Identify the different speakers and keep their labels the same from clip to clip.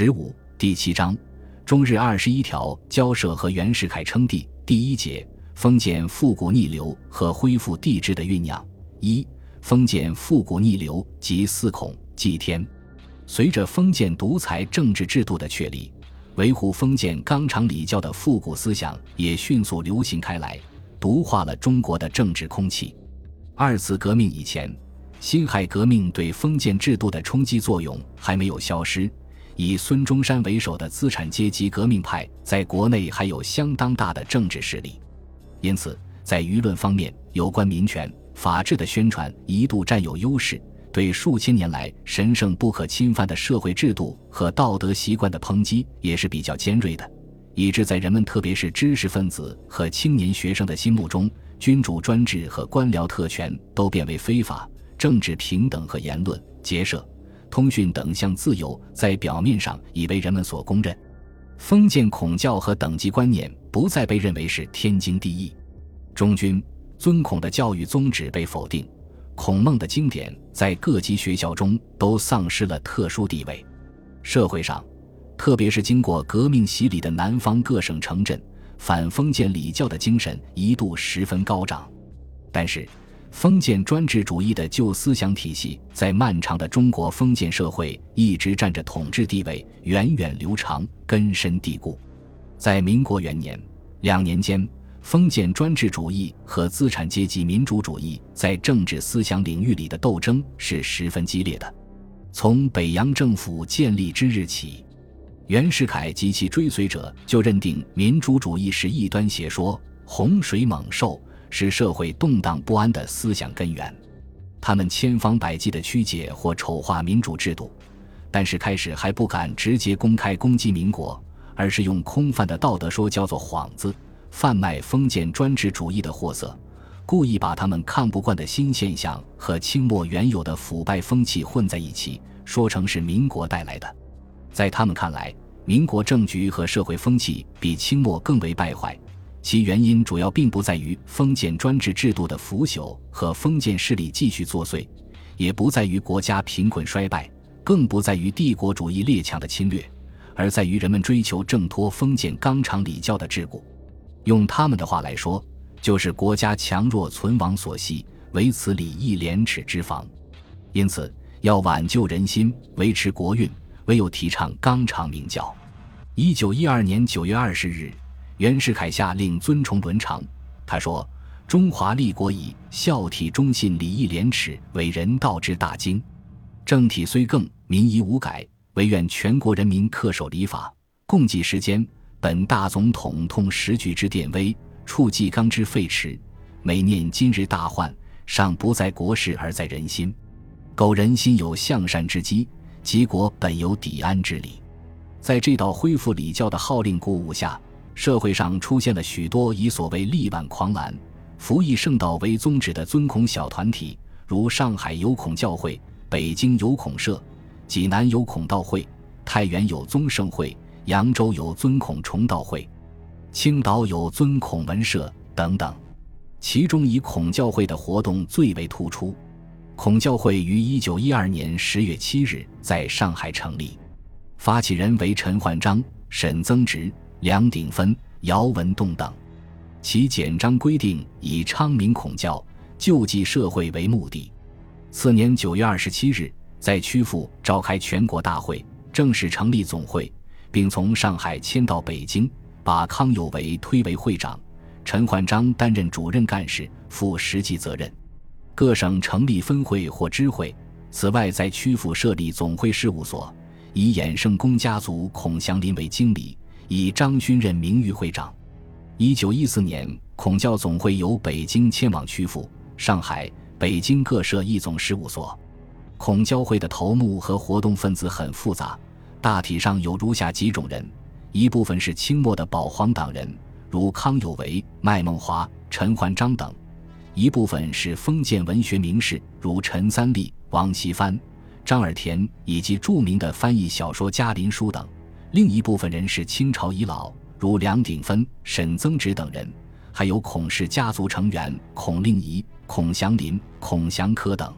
Speaker 1: 十五第七章，中日二十一条交涉和袁世凯称帝。第一节，封建复古逆流和恢复帝制的酝酿。一、封建复古逆流及四孔祭天。随着封建独裁政治制度的确立，维护封建纲常礼教的复古思想也迅速流行开来，毒化了中国的政治空气。二次革命以前，辛亥革命对封建制度的冲击作用还没有消失。以孙中山为首的资产阶级革命派在国内还有相当大的政治势力，因此在舆论方面，有关民权、法治的宣传一度占有优势，对数千年来神圣不可侵犯的社会制度和道德习惯的抨击也是比较尖锐的，以致在人们特别是知识分子和青年学生的心目中，君主专制和官僚特权都变为非法，政治平等和言论、结社。通讯等项自由在表面上已为人们所公认，封建孔教和等级观念不再被认为是天经地义，忠君尊孔的教育宗旨被否定，孔孟的经典在各级学校中都丧失了特殊地位。社会上，特别是经过革命洗礼的南方各省城镇，反封建礼教的精神一度十分高涨，但是。封建专制主义的旧思想体系在漫长的中国封建社会一直占着统治地位，源远流长，根深蒂固。在民国元年两年间，封建专制主义和资产阶级民主主义在政治思想领域里的斗争是十分激烈的。从北洋政府建立之日起，袁世凯及其追随者就认定民主主义是异端邪说，洪水猛兽。是社会动荡不安的思想根源，他们千方百计地曲解或丑化民主制度，但是开始还不敢直接公开攻击民国，而是用空泛的道德说叫做幌子，贩卖封建专制主义的货色，故意把他们看不惯的新现象和清末原有的腐败风气混在一起，说成是民国带来的。在他们看来，民国政局和社会风气比清末更为败坏。其原因主要并不在于封建专制制度的腐朽和封建势力继续作祟，也不在于国家贫困衰败，更不在于帝国主义列强的侵略，而在于人们追求挣脱封建纲常礼教的桎梏。用他们的话来说，就是国家强弱存亡所系，唯此礼义廉耻之防。因此，要挽救人心，维持国运，唯有提倡纲常名教。一九一二年九月二十日。袁世凯下令尊崇伦常，他说：“中华立国以孝悌忠信礼义廉耻为人道之大经，政体虽更，民仪无改，唯愿全国人民恪守礼法，共济时间。本大总统痛时局之电危，触纪纲之废弛，每念今日大患，尚不在国事而在人心。苟人心有向善之机，齐国本有抵安之理。”在这道恢复礼教的号令鼓舞下。社会上出现了许多以所谓力挽狂澜、服役圣道为宗旨的尊孔小团体，如上海有孔教会、北京有孔社、济南有孔道会、太原有宗圣会、扬州有尊孔崇道会、青岛有尊孔文社等等。其中以孔教会的活动最为突出。孔教会于一九一二年十月七日在上海成立，发起人为陈焕章、沈增植。梁鼎芬、姚文栋等，其简章规定以昌明孔教、救济社会为目的。次年九月二十七日，在曲阜召开全国大会，正式成立总会，并从上海迁到北京，把康有为推为会长，陈焕章担任主任干事，负实际责任。各省成立分会或支会。此外，在曲阜设立总会事务所，以衍圣公家族孔祥林为经理。以张勋任名誉会长。一九一四年，孔教总会由北京迁往曲阜、上海、北京各设一总事务所。孔教会的头目和活动分子很复杂，大体上有如下几种人：一部分是清末的保皇党人，如康有为、麦孟华、陈焕章等；一部分是封建文学名士，如陈三立、王锡藩、张尔田，以及著名的翻译小说家林书等。另一部分人是清朝遗老，如梁鼎芬、沈增植等人，还有孔氏家族成员孔令仪、孔祥林、孔祥科等。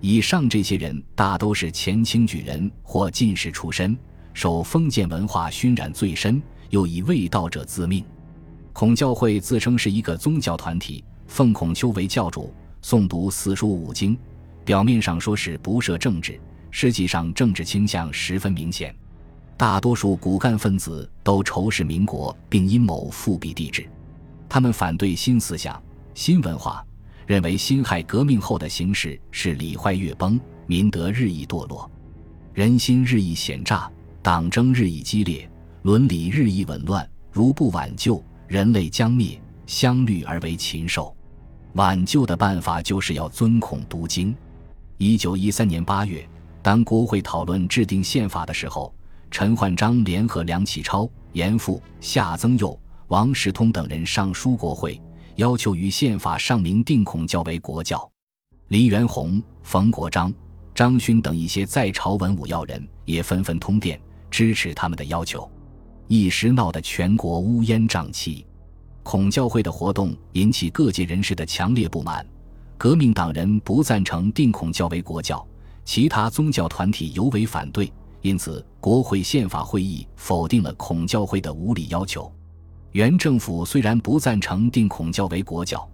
Speaker 1: 以上这些人大都是前清举人或进士出身，受封建文化熏染最深，又以卫道者自命。孔教会自称是一个宗教团体，奉孔丘为教主，诵读四书五经。表面上说是不涉政治，实际上政治倾向十分明显。大多数骨干分子都仇视民国，并阴谋复辟帝制。他们反对新思想、新文化，认为辛亥革命后的形势是礼坏乐崩，民德日益堕落，人心日益险诈，党争日益激烈，伦理日益紊乱。如不挽救，人类将灭，相虑而为禽兽。挽救的办法就是要尊孔读经。一九一三年八月，当国会讨论制定宪法的时候，陈焕章联合梁启超、严复、夏曾佑、王世通等人上书国会，要求于宪法上明定孔教为国教。黎元洪、冯国璋、张勋等一些在朝文武要人也纷纷通电支持他们的要求，一时闹得全国乌烟瘴气。孔教会的活动引起各界人士的强烈不满，革命党人不赞成定孔教为国教，其他宗教团体尤为反对，因此国会宪法会议否定了孔教会的无理要求。原政府虽然不赞成定孔教为国教，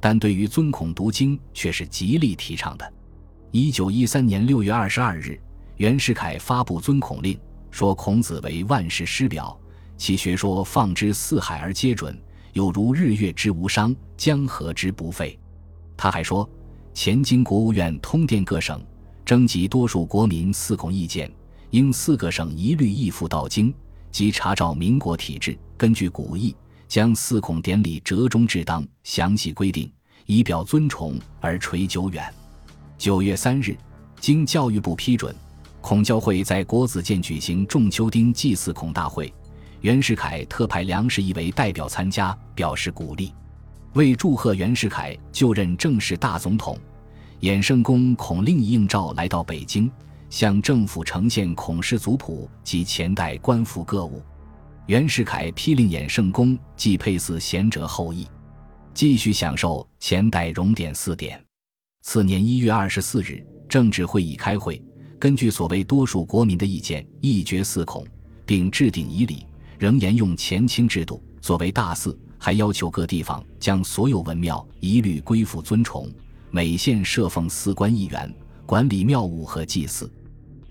Speaker 1: 但对于尊孔读经却是极力提倡的。一九一三年六月二十二日，袁世凯发布尊孔令，说孔子为万世师表，其学说放之四海而皆准。有如日月之无伤，江河之不废。他还说，前经国务院通电各省，征集多数国民四孔意见，应四个省一律义付道经，即查照民国体制，根据古义，将四孔典礼折中制当，详细规定，以表尊崇而垂久远。九月三日，经教育部批准，孔教会在国子监举行仲秋丁祭祀孔大会。袁世凯特派梁士仪为代表参加，表示鼓励。为祝贺袁世凯就任正式大总统，衍圣公孔令仪应召来到北京，向政府呈现孔氏族谱及前代官服各物。袁世凯批令衍圣公即配祀贤者后裔，继续享受前代荣典四典。次年一月二十四日，政治会议开会，根据所谓多数国民的意见，一决四孔，并制定仪礼。仍沿用前清制度，作为大祀，还要求各地方将所有文庙一律归附尊崇，每县设奉司官一员，管理庙务和祭祀。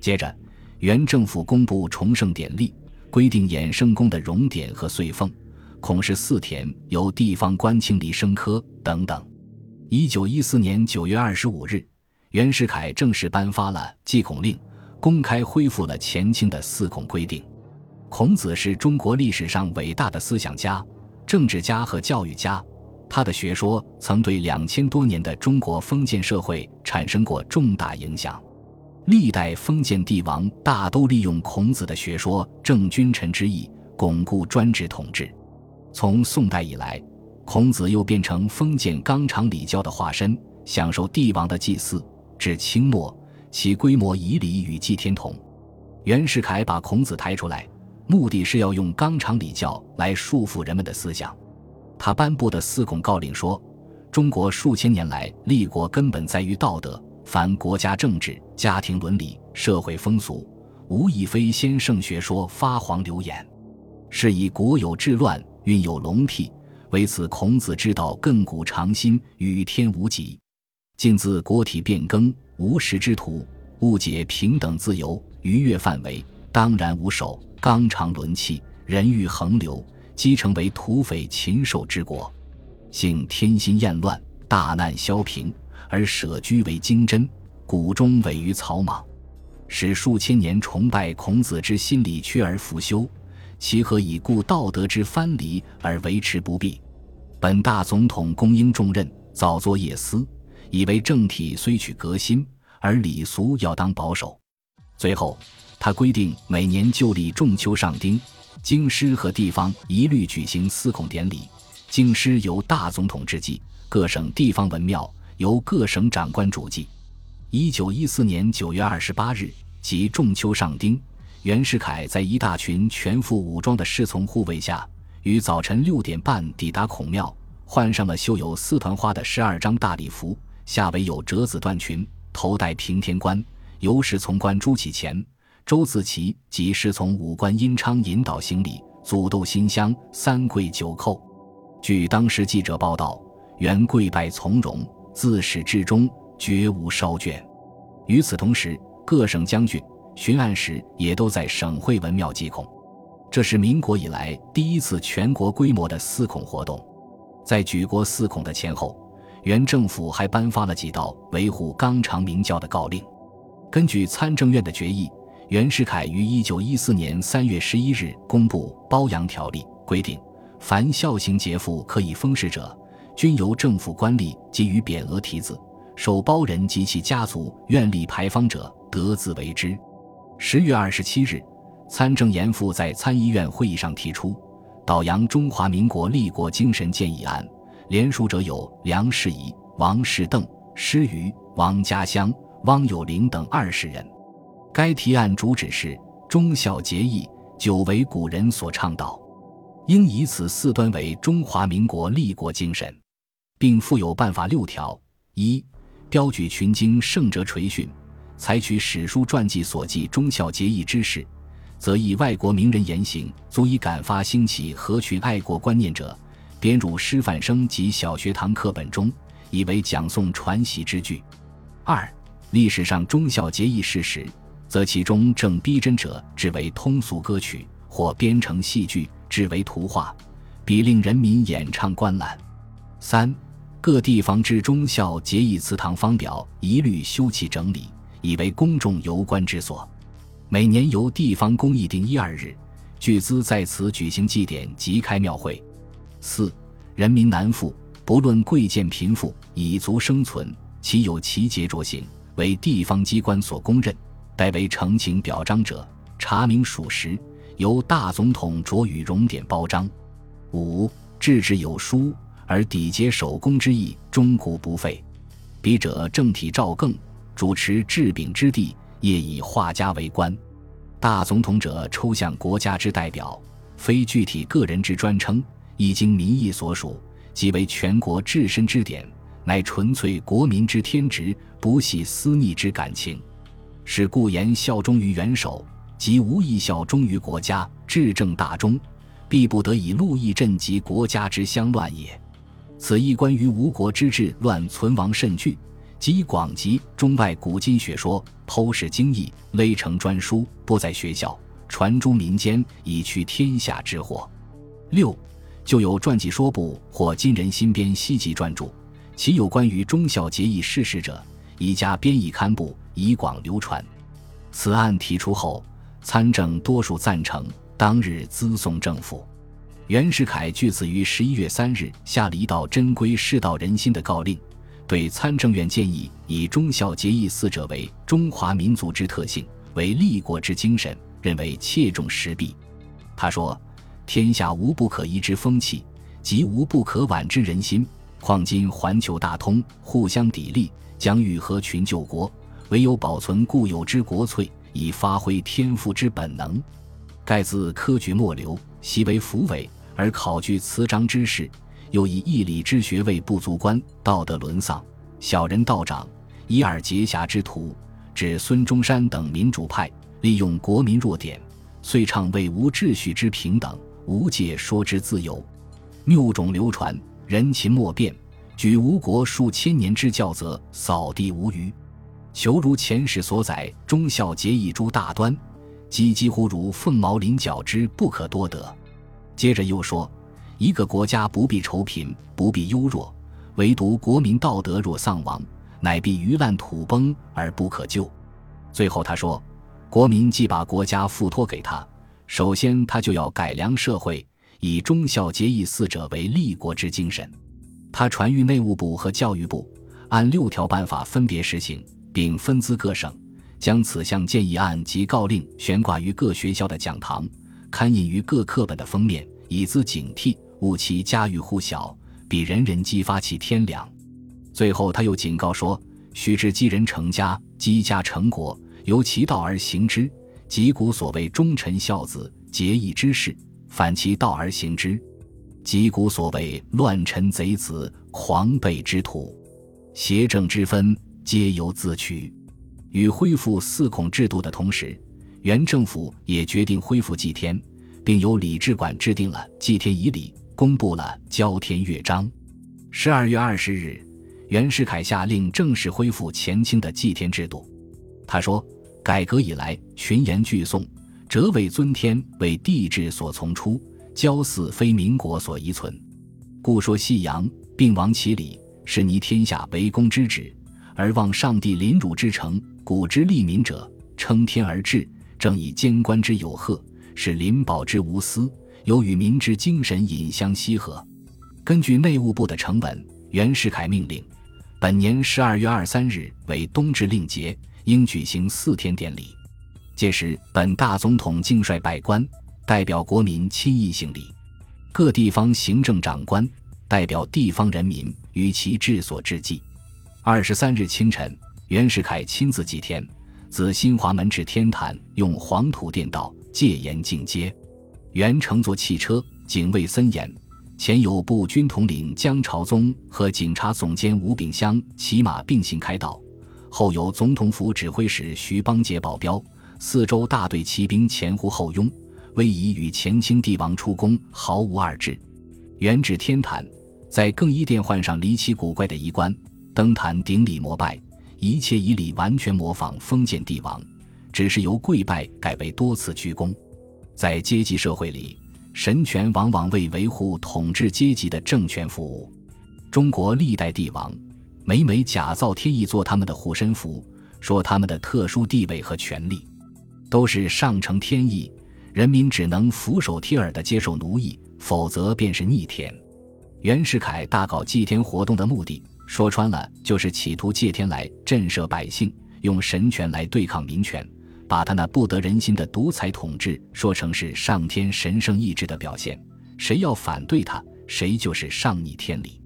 Speaker 1: 接着，原政府公布重圣典例，规定衍圣宫的荣典和岁俸，孔氏四田由地方官清理生科等等。一九一四年九月二十五日，袁世凯正式颁发了祭孔令，公开恢复了前清的四孔规定。孔子是中国历史上伟大的思想家、政治家和教育家，他的学说曾对两千多年的中国封建社会产生过重大影响。历代封建帝王大都利用孔子的学说正君臣之义，巩固专制统治。从宋代以来，孔子又变成封建纲常礼教的化身，享受帝王的祭祀。至清末，其规模以礼与祭天同。袁世凯把孔子抬出来。目的是要用纲常礼教来束缚人们的思想。他颁布的四孔诰令说：“中国数千年来立国根本在于道德，凡国家政治、家庭伦理、社会风俗，无一非先圣学说发黄流言，是以国有治乱，运有龙替。为此，孔子之道亘古长新，与天无极。尽自国体变更，无时之徒，误解平等自由，逾越范围，当然无守。”纲常伦气，人欲横流，积成为土匪禽兽之国。幸天心厌乱，大难消平，而舍居为精真，谷中委于草莽，使数千年崇拜孔子之心理缺而复修，其何以故道德之藩篱而维持不弊？本大总统公应重任，早作业思，以为政体虽取革新，而礼俗要当保守。最后。他规定，每年旧历仲秋上丁，京师和地方一律举行司孔典礼。京师由大总统制祭，各省地方文庙由各省长官主祭。一九一四年九月二十八日，即仲秋上丁，袁世凯在一大群全副武装的侍从护卫下，于早晨六点半抵达孔庙，换上了绣有四团花的十二张大礼服，下围有折子缎裙，头戴平天冠，由侍从官朱启潜。周自齐及侍从武官殷昌引导行礼，祖斗馨香，三跪九叩。据当时记者报道，原跪拜从容，自始至终绝无稍倦。与此同时，各省将军、巡按使也都在省会文庙祭孔。这是民国以来第一次全国规模的祀孔活动。在举国祀孔的前后，原政府还颁发了几道维护纲常名教的告令。根据参政院的决议，袁世凯于一九一四年三月十一日公布《褒扬条例》，规定凡孝行节妇可以封事者，均由政府官吏给予匾额题字，受包人及其家族愿立牌坊者，得自为之。十月二十七日。参政严复在参议院会议上提出导扬中华民国立国精神建议案，联署者有梁士仪、王士邓、施瑜、王家乡、汪有龄等二十人。该提案主旨是忠孝节义，久为古人所倡导，应以此四端为中华民国立国精神，并附有办法六条：一、标举群经圣哲垂训，采取史书传记所记忠孝节义之事。则以外国名人言行足以感发兴起合群爱国观念者，编入师范生及小学堂课本中，以为讲诵传习之句。二、历史上忠孝节义事实，则其中正逼真者，制为通俗歌曲，或编成戏剧，制为图画，比令人民演唱观览。三、各地方之忠孝节义祠堂方表，一律修葺整理，以为公众游观之所。每年由地方公议定一二日，巨资在此举行祭典及开庙会。四、人民难富，不论贵贱贫富，以足生存，其有其节着行，为地方机关所公认，代为呈请表彰者，查明属实，由大总统着予荣典褒章。五、制止有书，而底节手工之意，终古不废。笔者正体赵更，主持制饼之地。业以画家为官，大总统者抽象国家之代表，非具体个人之专称，一经民意所属，即为全国至深之典，乃纯粹国民之天职，不系私逆之感情。是故言效忠于元首，即无意效忠于国家，治政大忠，必不得以陆议镇及国家之相乱也。此一关于吴国之治乱存亡甚惧。即广集中外古今学说，剖释经义，勒成专书，不在学校，传诸民间，以去天下之祸。六，就有传记说部或今人新编西集传著，其有关于忠孝节义事实者，宜加编译刊布，以广流传。此案提出后，参政多数赞成，当日咨送政府。袁世凯据此于十一月三日下了一道珍贵世道人心的告令。对参政院建议以忠孝节义四者为中华民族之特性，为立国之精神，认为切中时弊。他说：“天下无不可移之风气，即无不可挽之人心。况今环球大通，互相砥砺，将欲合群救国，唯有保存固有之国粹，以发挥天赋之本能。盖自科举末流，习为辅委，而考据词章之事。”又以义理之学位不足观，道德沦丧，小人道长，以尔结侠之徒，指孙中山等民主派利用国民弱点，遂倡为无秩序之平等，无界说之自由，谬种流传，人情莫辨，举吴国数千年之教则，扫地无余。求如前史所载，忠孝节义诸大端，即几乎如凤毛麟角之不可多得。接着又说。一个国家不必愁贫，不必忧弱，唯独国民道德若丧亡，乃必余烂土崩而不可救。最后他说：“国民既把国家付托给他，首先他就要改良社会，以忠孝节义四者为立国之精神。”他传谕内务部和教育部，按六条办法分别实行，并分资各省，将此项建议案及告令悬挂于各学校的讲堂，刊印于各课本的封面，以资警惕。勿其家喻户晓，比人人激发其天良。最后，他又警告说：“须知积人成家，积家成国，由其道而行之。即古所谓忠臣孝子、节义之士，反其道而行之；即古所谓乱臣贼子、狂悖之徒，邪正之分，皆由自取。”与恢复四孔制度的同时，元政府也决定恢复祭天，并由李志管制定了祭天仪礼，公布了交天乐章。十二月二十日，袁世凯下令正式恢复前清的祭天制度。他说：“改革以来，群言俱颂，哲为尊天为帝制所从出，骄祀非民国所遗存。故说夕阳，并亡其礼，是拟天下为公之旨，而望上帝临汝之诚，古之利民者，称天而治。”正以监官之有赫，使灵宝之无私，有与民之精神引相契合。根据内务部的成文，袁世凯命令，本年十二月二三日为冬至令节，应举行四天典礼。届时，本大总统敬率百官代表国民亲议行礼，各地方行政长官代表地方人民与其治所致祭。二十三日清晨，袁世凯亲自祭天。自新华门至天坛，用黄土垫道，戒严进阶。原乘坐汽车，警卫森严。前有步军统领江朝宗和警察总监吴炳湘骑马并行开道，后有总统府指挥使徐邦杰保镖，四周大队骑兵前呼后拥，威仪与前清帝王出宫毫无二致。原至天坛，在更衣殿换上离奇古怪的衣冠，登坛顶礼膜拜。一切以礼完全模仿封建帝王，只是由跪拜改为多次鞠躬。在阶级社会里，神权往往为维护统治阶级的政权服务。中国历代帝王每每假造天意做他们的护身符，说他们的特殊地位和权利都是上承天意，人民只能俯首帖耳地接受奴役，否则便是逆天。袁世凯大搞祭天活动的目的。说穿了，就是企图借天来震慑百姓，用神权来对抗民权，把他那不得人心的独裁统治说成是上天神圣意志的表现。谁要反对他，谁就是上逆天理。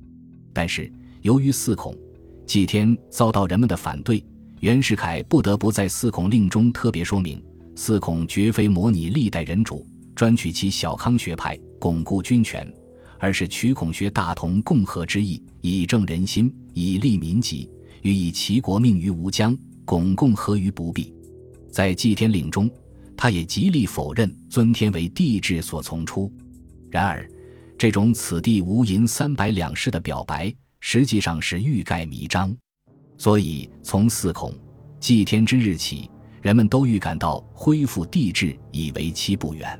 Speaker 1: 但是由于四孔祭天遭到人们的反对，袁世凯不得不在四孔令中特别说明：四孔绝非模拟历代人主，专取其小康学派，巩固军权。而是取孔学大同共和之意，以正人心，以利民疾，欲以齐国命于吴疆，巩共和于不弊。在祭天令中，他也极力否认尊天为帝制所从出。然而，这种“此地无银三百两”式的表白，实际上是欲盖弥彰。所以，从四孔祭天之日起，人们都预感到恢复帝制已为期不远。